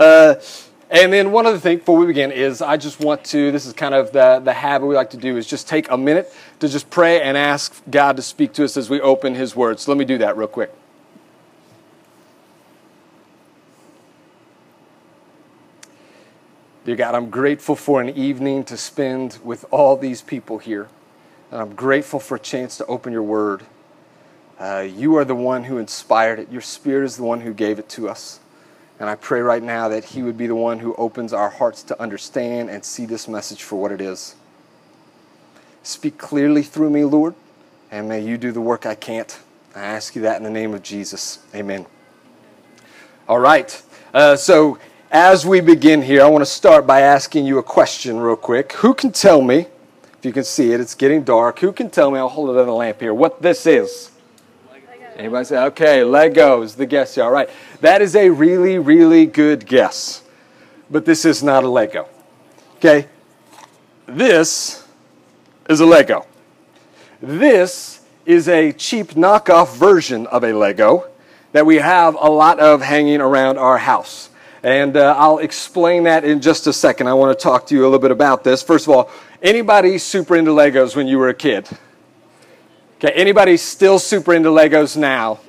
Uh, and then one other thing before we begin is I just want to, this is kind of the, the habit we like to do, is just take a minute to just pray and ask God to speak to us as we open His Word. So let me do that real quick. Dear God, I'm grateful for an evening to spend with all these people here. And I'm grateful for a chance to open your Word. Uh, you are the one who inspired it, your Spirit is the one who gave it to us. And I pray right now that He would be the one who opens our hearts to understand and see this message for what it is. Speak clearly through me, Lord, and may you do the work I can't. I ask you that in the name of Jesus. Amen. All right. Uh, so, as we begin here, I want to start by asking you a question, real quick. Who can tell me, if you can see it, it's getting dark, who can tell me, I'll hold it on the lamp here, what this is? Anybody say, okay, Legos, the guess here. All right. That is a really, really good guess. But this is not a Lego. Okay? This is a Lego. This is a cheap knockoff version of a Lego that we have a lot of hanging around our house. And uh, I'll explain that in just a second. I want to talk to you a little bit about this. First of all, anybody super into Legos when you were a kid? Okay, anybody still super into Legos now?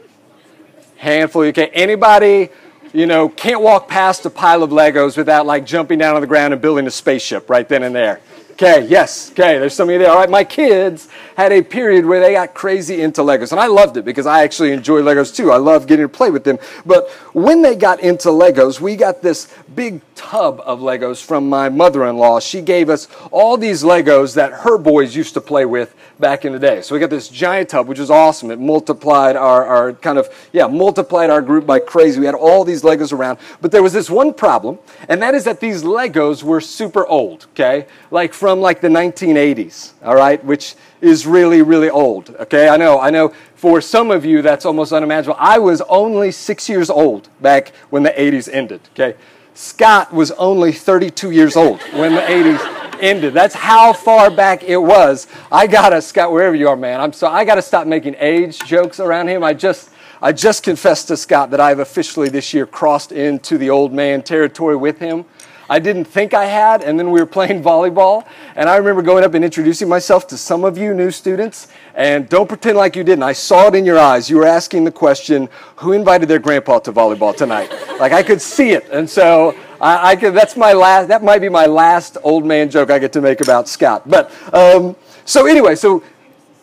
Handful. Okay, anybody, you know, can't walk past a pile of Legos without like jumping down on the ground and building a spaceship right then and there? Okay, yes, okay, there's some of there. All right, my kids had a period where they got crazy into Legos, and I loved it because I actually enjoy Legos too. I love getting to play with them. But when they got into Legos, we got this big tub of Legos from my mother in law. She gave us all these Legos that her boys used to play with back in the day. So we got this giant tub, which was awesome. It multiplied our, our kind of, yeah, multiplied our group by crazy. We had all these Legos around. But there was this one problem, and that is that these Legos were super old, okay? Like from like the 1980s, all right? Which is really, really old, okay? I know, I know for some of you that's almost unimaginable. I was only six years old back when the 80s ended, okay? Scott was only 32 years old when the 80s ended. That's how far back it was. I gotta, Scott, wherever you are, man, I'm so, I gotta stop making age jokes around him. I just, I just confessed to Scott that I've officially this year crossed into the old man territory with him. I didn't think I had, and then we were playing volleyball. And I remember going up and introducing myself to some of you new students. And don't pretend like you didn't. I saw it in your eyes. You were asking the question, who invited their grandpa to volleyball tonight? like I could see it. And so I, I could, that's my last, that might be my last old man joke I get to make about Scott. But, um, so anyway, so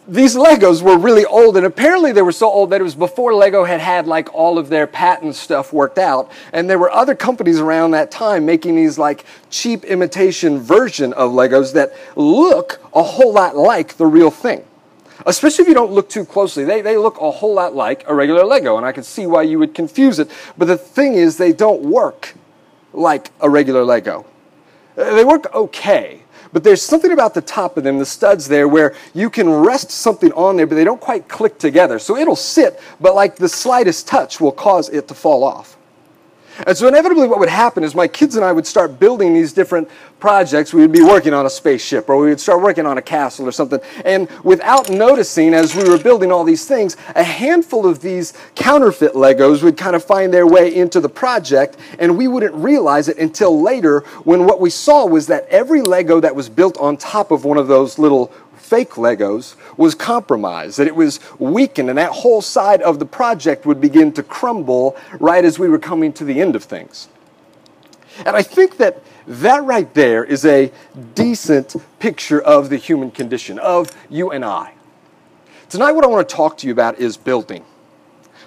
these Legos were really old, and apparently they were so old that it was before Lego had had like all of their patent stuff worked out. And there were other companies around that time making these like cheap imitation version of Legos that look a whole lot like the real thing. Especially if you don't look too closely. They, they look a whole lot like a regular Lego, and I can see why you would confuse it. But the thing is, they don't work like a regular Lego. They work okay, but there's something about the top of them, the studs there, where you can rest something on there, but they don't quite click together. So it'll sit, but like the slightest touch will cause it to fall off. And so, inevitably, what would happen is my kids and I would start building these different projects. We would be working on a spaceship or we would start working on a castle or something. And without noticing, as we were building all these things, a handful of these counterfeit Legos would kind of find their way into the project. And we wouldn't realize it until later when what we saw was that every Lego that was built on top of one of those little fake Legos was compromised, that it was weakened, and that whole side of the project would begin to crumble right as we were coming to the end of things. And I think that that right there is a decent picture of the human condition, of you and I. Tonight, what I want to talk to you about is building.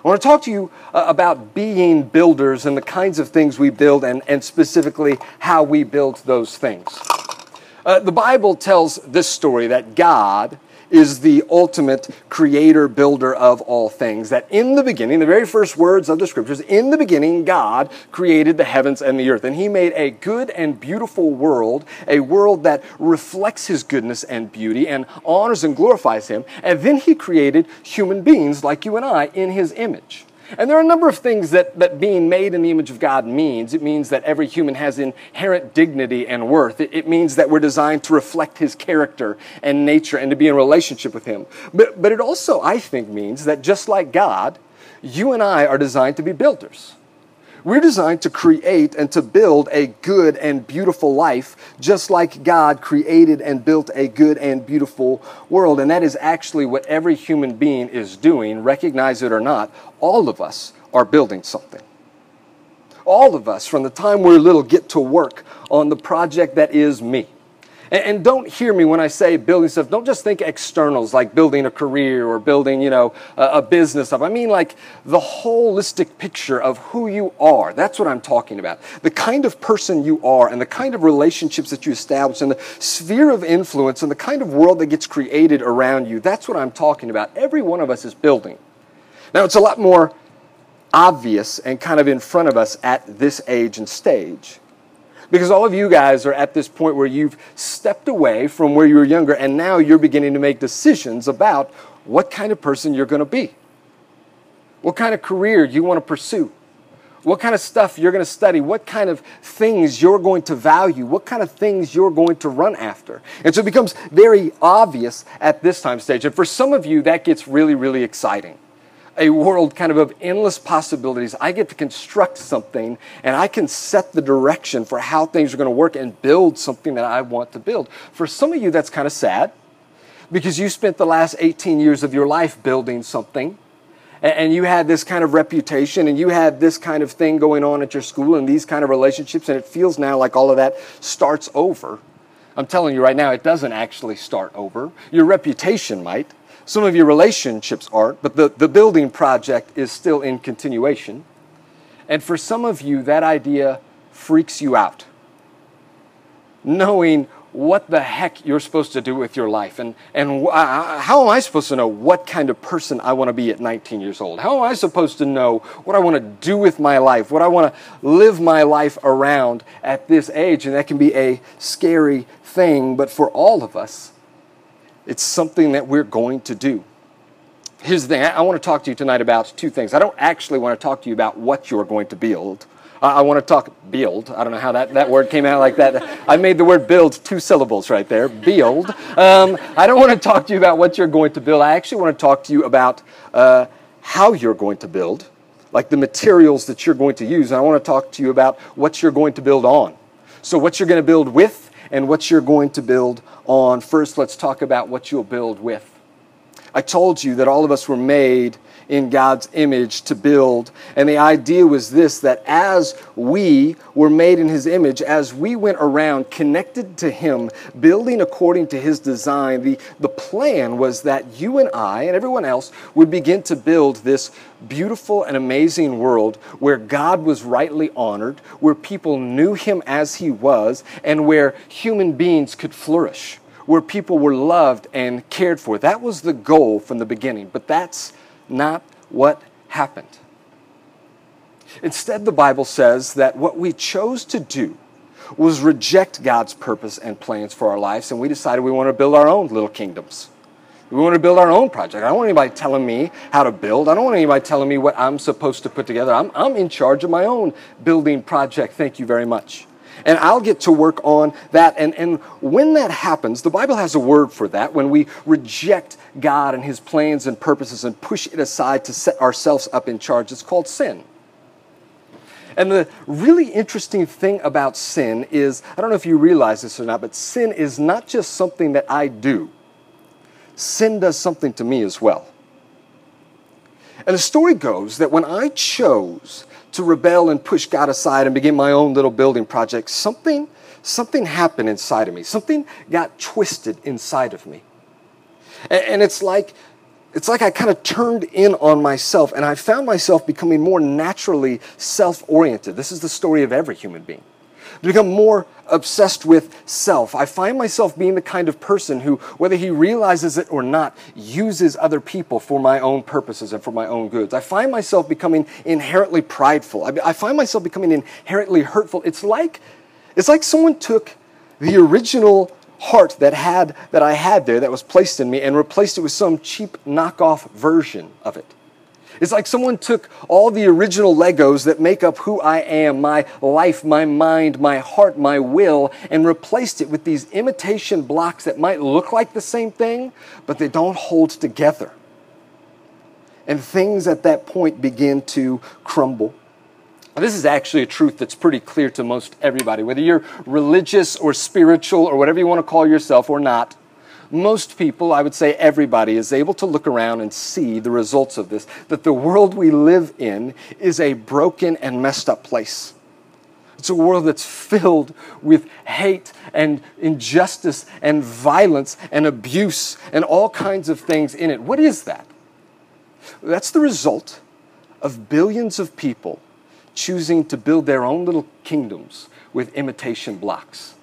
I want to talk to you uh, about being builders and the kinds of things we build, and, and specifically how we build those things. Uh, the Bible tells this story that God is the ultimate creator builder of all things. That in the beginning, the very first words of the scriptures, in the beginning, God created the heavens and the earth. And he made a good and beautiful world, a world that reflects his goodness and beauty and honors and glorifies him. And then he created human beings like you and I in his image. And there are a number of things that, that being made in the image of God means. It means that every human has inherent dignity and worth. It, it, means that we're designed to reflect his character and nature and to be in relationship with him. But, but it also, I think, means that just like God, you and I are designed to be builders. We're designed to create and to build a good and beautiful life, just like God created and built a good and beautiful world. And that is actually what every human being is doing, recognize it or not. All of us are building something. All of us, from the time we're little, get to work on the project that is me. And, and, don't hear me when I say building stuff. Don't just think externals like building a career or building, you know, a, a business I mean like the holistic picture of who you are. That's what I'm talking about. The kind of person you are and the kind of relationships that you establish and the sphere of influence and the kind of world that gets created around you. That's what I'm talking about. Every one of us is building. Now, it's a lot more obvious and kind of in front of us at this age and stage. Because all of you guys are at this point where you've stepped away from where you were younger and now you're beginning to make decisions about what kind of person you're going to be, what kind of career you want to pursue, what kind of stuff you're going to study, what kind of things you're going to value, what kind of things you're going to run after. And so it becomes very obvious at this time stage. And for some of you, that gets really, really exciting a world kind of of endless possibilities. I get to construct something and I can set the direction for how things are going to work and build something that I want to build. For some of you, that's kind of sad because you spent the last 18 years of your life building something and you had this kind of reputation and you had this kind of thing going on at your school and these kind of relationships and it feels now like all of that starts over. I'm telling you right now, it doesn't actually start over. Your reputation might, some of your relationships aren't, but the, the building project is still in continuation. And for some of you, that idea freaks you out. Knowing what the heck you're supposed to do with your life. And, and how am I supposed to know what kind of person I want to be at 19 years old? How am I supposed to know what I want to do with my life, what I want to live my life around at this age? And that can be a scary thing, but for all of us, it's something that we're going to do. Here's the thing I want to talk to you tonight about two things. I don't actually want to talk to you about what you're going to build. I want to talk build. I don't know how that, that word came out like that. I made the word build two syllables right there. Build. Um, I don't want to talk to you about what you're going to build. I actually want to talk to you about uh, how you're going to build, like the materials that you're going to use. And I want to talk to you about what you're going to build on. So, what you're going to build with and what you're going to build on. First, let's talk about what you'll build with. I told you that all of us were made in God's image to build. And the idea was this that as we were made in His image, as we went around connected to Him, building according to His design, the, the plan was that you and I and everyone else would begin to build this beautiful and amazing world where God was rightly honored, where people knew Him as He was, and where human beings could flourish where people were loved and cared for. That was the goal from the beginning, but that's not what happened. Instead, the Bible says that what we chose to do was reject God's purpose and plans for our lives, and we decided we want to build our own little kingdoms. We want to build our own project. I don't want anybody telling me how to build. I don't want anybody telling me what I'm supposed to put together. I'm, I'm in charge of my own building project. Thank you very much and I'll get to work on that. And, and when that happens, the Bible has a word for that. When we reject God and His plans and purposes and push it aside to set ourselves up in charge, it's called sin. And the really interesting thing about sin is I don't know if you realize this or not, but sin is not just something that I do, sin does something to me as well. And the story goes that when I chose to rebel and push God aside and begin my own little building project, something, something happened inside of me. Something got twisted inside of me. And, and it's like it's like I kind of turned in on myself and I found myself becoming more naturally self oriented. This is the story of every human being to become more obsessed with self. I find myself being the kind of person who, whether he realizes it or not, uses other people for my own purposes and for my own goods. I find myself becoming inherently prideful. I, I find myself becoming inherently hurtful. It's like, it's like someone took the original heart that had that I had there that was placed in me and replaced it with some cheap knockoff version of it. It's like someone took all the original Legos that make up who I am, my life, my mind, my heart, my will, and replaced it with these imitation blocks that might look like the same thing, but they don't hold together. And things at that point begin to crumble. This is actually a truth that's pretty clear to most everybody, whether you're religious or spiritual or whatever you want to call yourself or not. Most people, I would say everybody, is able to look around and see the results of this that the world we live in is a broken and messed up place. It's a world that's filled with hate and injustice and violence and abuse and all kinds of things in it. What is that? That's the result of billions of people choosing to build their own little kingdoms with imitation blocks,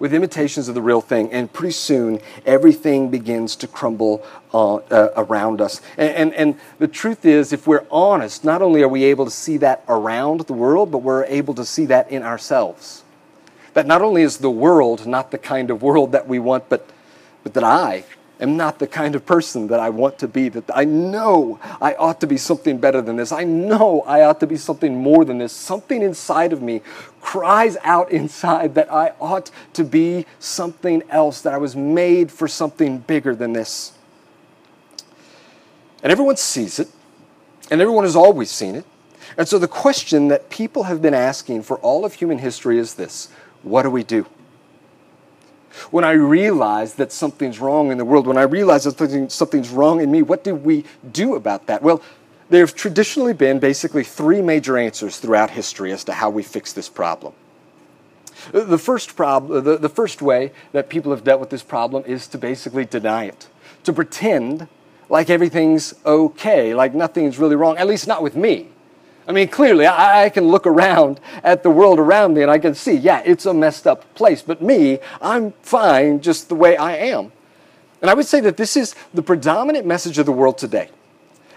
with imitations of the real thing. And pretty soon, everything begins to crumble uh, uh, around us. And, and, and the truth is, if we're honest, not only are we able to see that around the world, but we're able to see that in ourselves. That not only is the world not the kind of world that we want, but, but that I am not the kind of person that I want to be, that I know I ought to be something better than this. I know I ought to be something more than this. Something inside of me cries out inside that I ought to be something else, that I was made for something bigger than this. And everyone sees it, and everyone has always seen it. And so the question that people have been asking for all of human history is this what do we do? When I realize that something's wrong in the world, when I realize that something's wrong in me, what do we do about that? Well, there have traditionally been basically three major answers throughout history as to how we fix this problem. The first, prob- the, the first way that people have dealt with this problem is to basically deny it, to pretend like everything's okay, like nothing's really wrong, at least not with me. I mean, clearly, I, can look around at the world around me and I can see, yeah, it's a messed up place. But me, I'm fine just the way I am. And I would say that this is the predominant message of the world today.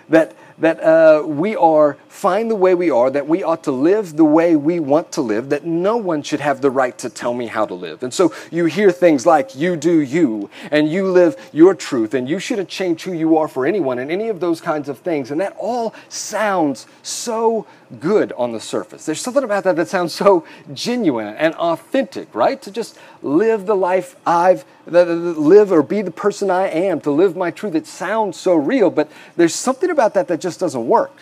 That that uh, we are fine the way we are, that we ought to live the way we want to live, that no one should have the right to tell me how to live. And so you hear things like, you do you, and you live your truth, and you shouldn't change who you are for anyone, and any of those kinds of things. And that all sounds so good on the surface. There's something about that that sounds so genuine and authentic, right? To just live the life I've live or be the person I am, to live my truth. It sounds so real, but there's something about that that just doesn't work.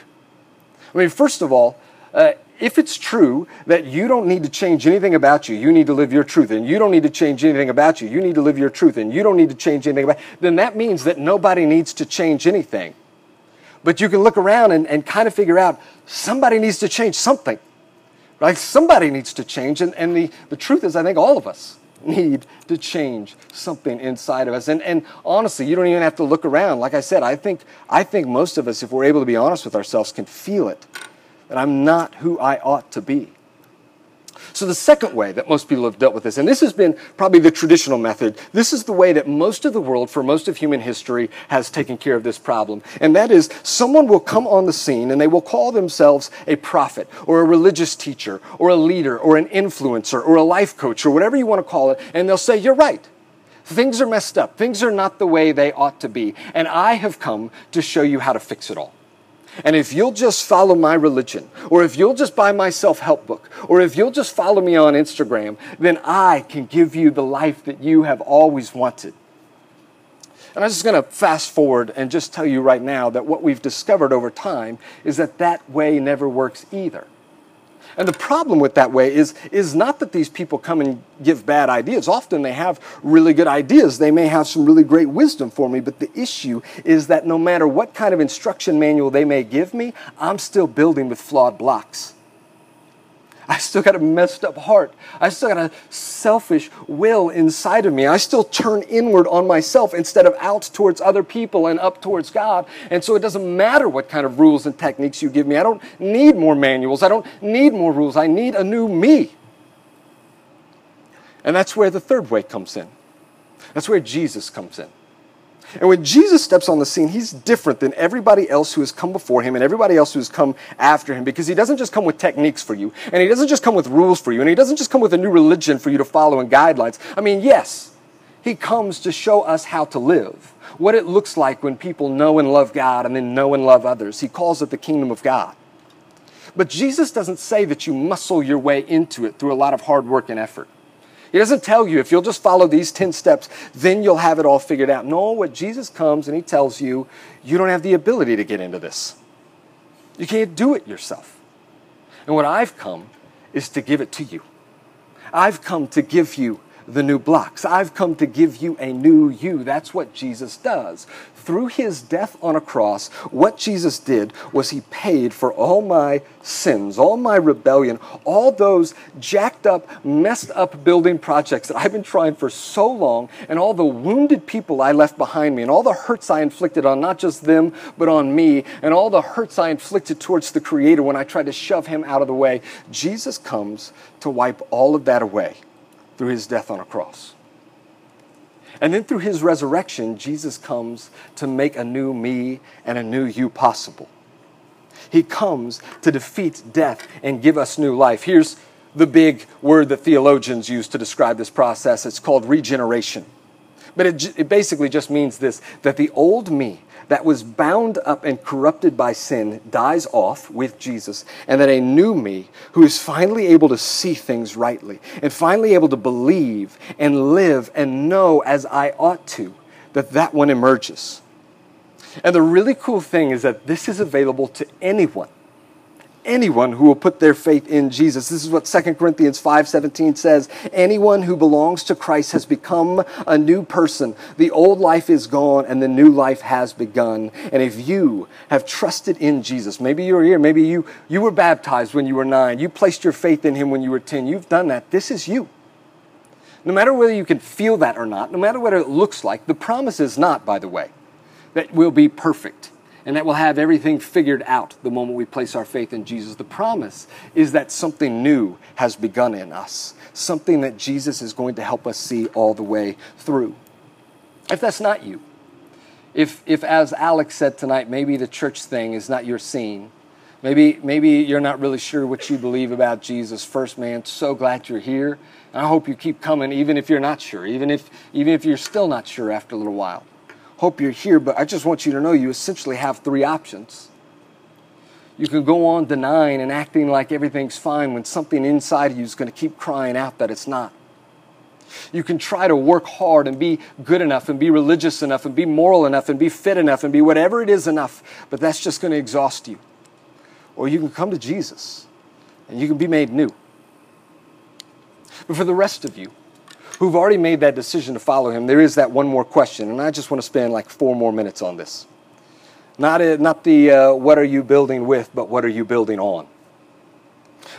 I mean, first of all, uh, if it's true that you don't need to change anything about you, you need to live your truth, and you don't need to change anything about you, you need to live your truth, and you don't need to change anything about, then that means that nobody needs to change anything. But you can look around and, and kind of figure out somebody needs to change something. Right? Somebody needs to change. And, and the, the truth is, I think all of us need to change something inside of us. And, and honestly, you don't even have to look around. Like I said, I think, I think most of us, if we're able to be honest with ourselves, can feel it that I'm not who I ought to be. So, the second way that most people have dealt with this, and this has been probably the traditional method, this is the way that most of the world, for most of human history, has taken care of this problem. And that is someone will come on the scene and they will call themselves a prophet or a religious teacher or a leader or an influencer or a life coach or whatever you want to call it, and they'll say, You're right. Things are messed up. Things are not the way they ought to be. And I have come to show you how to fix it all. And if you'll just follow my religion, or if you'll just buy my self help book, or if you'll just follow me on Instagram, then I can give you the life that you have always wanted. And I'm just going to fast forward and just tell you right now that what we've discovered over time is that that way never works either. And the problem with that way is, is not that these people come and give bad ideas. Often they have really good ideas. They may have some really great wisdom for me, but the issue is that no matter what kind of instruction manual they may give me, I'm still building with flawed blocks. I still got a messed up heart. I still got a selfish will inside of me. I still turn inward on myself instead of out towards other people and up towards God. And so it doesn't matter what kind of rules and techniques you give me. I don't need more manuals. I don't need more rules. I need a new me. And that's where the third way comes in. That's where Jesus comes in. And when Jesus steps on the scene, he's different than everybody else who has come before him and everybody else who has come after him because he doesn't just come with techniques for you, and he doesn't just come with rules for you, and he doesn't just come with a new religion for you to follow and guidelines. I mean, yes, he comes to show us how to live, what it looks like when people know and love God and then know and love others. He calls it the kingdom of God. But Jesus doesn't say that you muscle your way into it through a lot of hard work and effort. He doesn't tell you if you'll just follow these 10 steps, then you'll have it all figured out. No, what Jesus comes and he tells you, you don't have the ability to get into this. You can't do it yourself. And what I've come is to give it to you. I've come to give you the new blocks. I've come to give you a new you. That's what Jesus does. Through his death on a cross, what Jesus did was he paid for all my sins, all my rebellion, all those jacked up, messed up building projects that I've been trying for so long, and all the wounded people I left behind me, and all the hurts I inflicted on not just them, but on me, and all the hurts I inflicted towards the Creator when I tried to shove him out of the way. Jesus comes to wipe all of that away through his death on a cross. And then through his resurrection, Jesus comes to make a new me and a new you possible. He comes to defeat death and give us new life. Here's the big word that theologians use to describe this process it's called regeneration. But it, it basically just means this that the old me, that was bound up and corrupted by sin dies off with Jesus, and that a new me who is finally able to see things rightly and finally able to believe and live and know as I ought to, that that one emerges. And the really cool thing is that this is available to anyone anyone who will put their faith in Jesus. This is what 2 Corinthians 5:17 says, anyone who belongs to Christ has become a new person. The old life is gone and the new life has begun. And if you have trusted in Jesus, maybe you're here, maybe you you were baptized when you were 9, you placed your faith in him when you were 10. You've done that. This is you. No matter whether you can feel that or not, no matter what it looks like, the promise is not, by the way, that we'll be perfect and that we'll have everything figured out the moment we place our faith in Jesus. The promise is that something new has begun in us, something that Jesus is going to help us see all the way through. If that's not you, if, if as Alex said tonight, maybe the church thing is not your scene, maybe, maybe you're not really sure what you believe about Jesus, first man, so glad you're here. I hope you keep coming even if you're not sure, even if, even if you're still not sure after a little while hope you're here, but I just want you to know you essentially have three options. You can go on denying and acting like everything's fine when something inside of you is going to keep crying out that it's not. You can try to work hard and be good enough and be religious enough and be moral enough and be fit enough and be whatever it is enough, but that's just going to exhaust you. Or you can come to Jesus and you can be made new. But for the rest of you, who've already made that decision to follow him, there is that one more question, and I just want to spend like four more minutes on this. Not, a, not the uh, what are you building with, but what are you building on?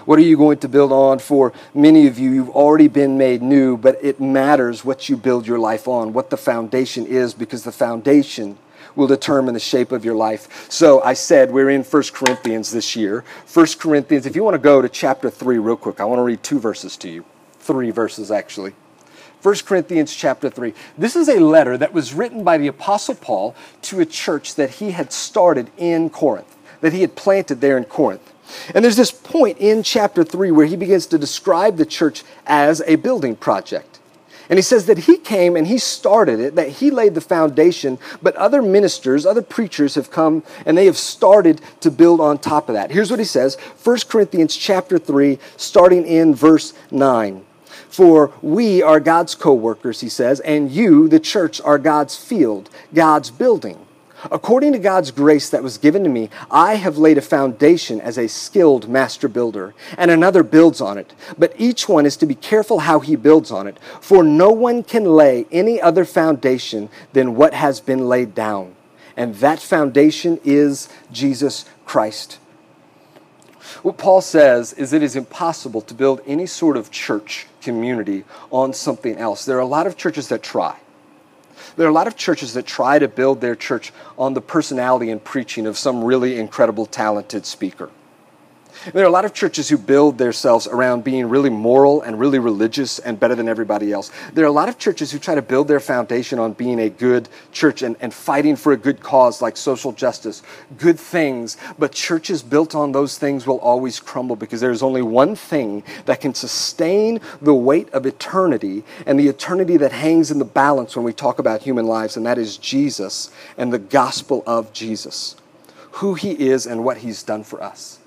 What are you going to build on? For many of you, you've already been made new, but it matters what you build your life on, what the foundation is, because the foundation will determine the shape of your life. So I said we're in 1 Corinthians this year. 1 Corinthians, if you want to go to chapter 3 real quick, I want to read two verses to you. Three verses, actually. 1 Corinthians chapter 3. This is a letter that was written by the Apostle Paul to a church that he had started in Corinth, that he had planted there in Corinth. And there's this point in chapter 3 where he begins to describe the church as a building project. And he says that he came and he started it, that he laid the foundation, but other ministers, other preachers have come and they have started to build on top of that. Here's what he says 1 Corinthians chapter 3, starting in verse 9. For we are God's co workers, he says, and you, the church, are God's field, God's building. According to God's grace that was given to me, I have laid a foundation as a skilled master builder, and another builds on it. But each one is to be careful how he builds on it, for no one can lay any other foundation than what has been laid down. And that foundation is Jesus Christ. What Paul says is it is impossible to build any sort of church community on something else. There are a lot of churches that try. There are a lot of churches that try to build their church on the personality and preaching of some really incredible, talented speaker. There are a lot of churches who build themselves around being really moral and really religious and better than everybody else. There are a lot of churches who try to build their foundation on being a good church and, and fighting for a good cause like social justice, good things. But churches built on those things will always crumble because there's only one thing that can sustain the weight of eternity and the eternity that hangs in the balance when we talk about human lives, and that is Jesus and the gospel of Jesus, who he is and what he's done for us.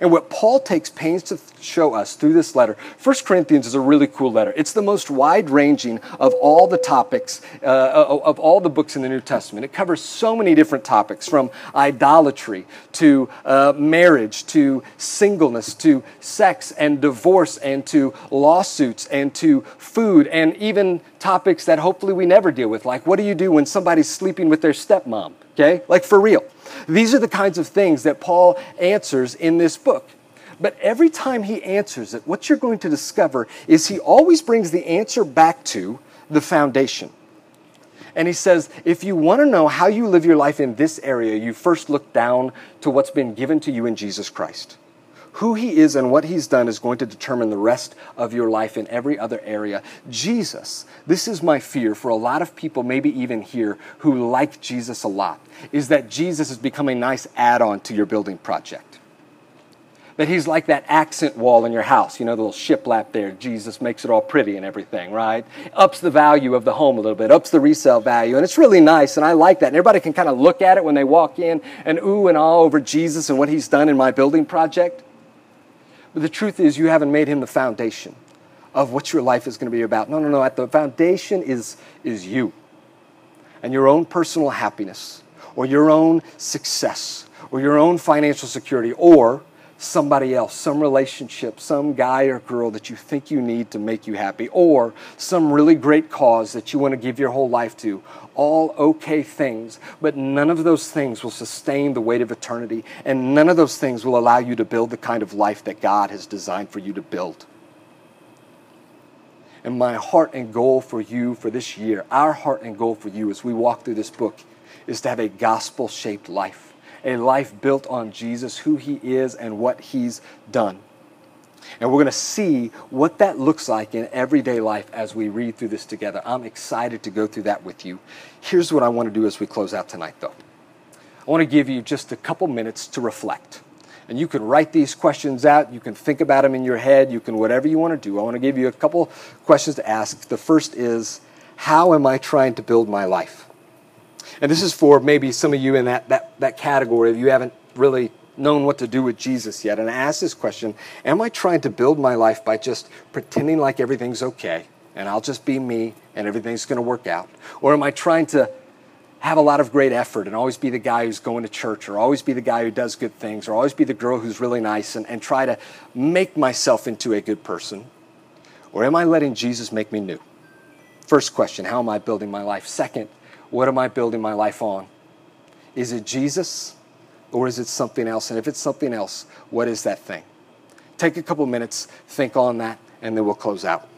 And what Paul takes pains to show us through this letter, 1 Corinthians is a really cool letter. It's the most wide ranging of all the topics, uh, of all the books in the New Testament. It covers so many different topics from idolatry to uh, marriage to singleness to sex and divorce and to lawsuits and to food and even topics that hopefully we never deal with, like what do you do when somebody's sleeping with their stepmom? Okay? Like for real. These are the kinds of things that Paul answers in this book. But every time he answers it, what you're going to discover is he always brings the answer back to the foundation. And he says, if you want to know how you live your life in this area, you first look down to what's been given to you in Jesus Christ. Who he is and what he's done is going to determine the rest of your life in every other area. Jesus, this is my fear for a lot of people, maybe even here, who like Jesus a lot, is that Jesus has become a nice add on to your building project. That he's like that accent wall in your house, you know, the little shiplap there. Jesus makes it all pretty and everything, right? Ups the value of the home a little bit, ups the resale value, and it's really nice, and I like that. And everybody can kind of look at it when they walk in and ooh and ah over Jesus and what he's done in my building project. But the truth is, you haven't made him the foundation of what your life is going to be about. No, no, no. At the foundation is, is you and your own personal happiness or your own success or your own financial security or somebody else, some relationship, some guy or girl that you think you need to make you happy, or some really great cause that you want to give your whole life to. All okay things, but none of those things will sustain the weight of eternity, and none of those things will allow you to build the kind of life that God has designed for you to build. And my heart and goal for you for this year, our heart and goal for you as we walk through this book, is to have a gospel shaped life a life built on Jesus, who he is, and what he's done. And we're going to see what that looks like in everyday life as we read through this together. I'm excited to go through that with you. Here's what I want to do as we close out tonight, though. I want to give you just a couple minutes to reflect. And you can write these questions out. You can think about them in your head. You can whatever you want to do. I want to give you a couple questions to ask. The first is How am I trying to build my life? And this is for maybe some of you in that, that, that category if you haven't really known what to do with Jesus yet. And I ask this question Am I trying to build my life by just pretending like everything's okay and I'll just be me and everything's going to work out? Or am I trying to have a lot of great effort and always be the guy who's going to church or always be the guy who does good things or always be the girl who's really nice and, and try to make myself into a good person? Or am I letting Jesus make me new? First question How am I building my life? Second, what am I building my life on? Is it Jesus or is it something else? And if it's something else, what is that thing? Take a couple minutes, think on that, and then we'll close out.